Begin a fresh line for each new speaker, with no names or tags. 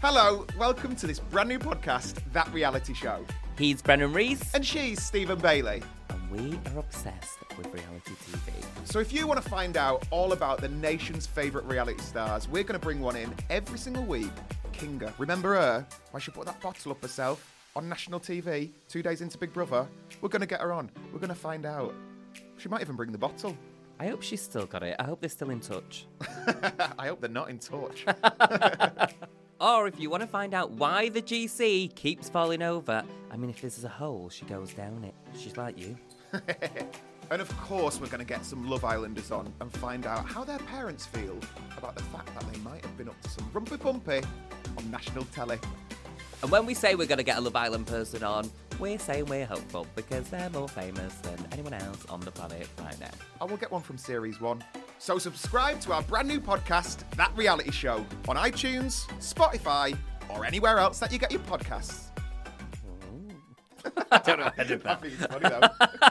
Hello, welcome to this brand new podcast, That Reality Show.
He's Brennan Reece,
And she's Stephen Bailey.
and we are obsessed with reality TV.
So if you want to find out all about the nation's favourite reality stars, we're going to bring one in every single week. Kinga. Remember her? Why she put that bottle up herself on national TV two days into Big Brother? We're going to get her on. We're going to find out. She might even bring the bottle.
I hope she's still got it. I hope they're still in touch.
I hope they're not in touch.
Or if you want to find out why the GC keeps falling over, I mean, if this is a hole, she goes down it. She's like you.
and of course, we're going to get some Love Islanders on and find out how their parents feel about the fact that they might have been up to some rumpy pumpy on national telly.
And when we say we're going to get a Love Island person on, we're saying we're hopeful because they're more famous than anyone else on the planet right now.
I will get one from series one. So subscribe to our brand new podcast, That Reality Show, on iTunes, Spotify, or anywhere else that you get your podcasts.
I don't know how to do
I think it's funny though.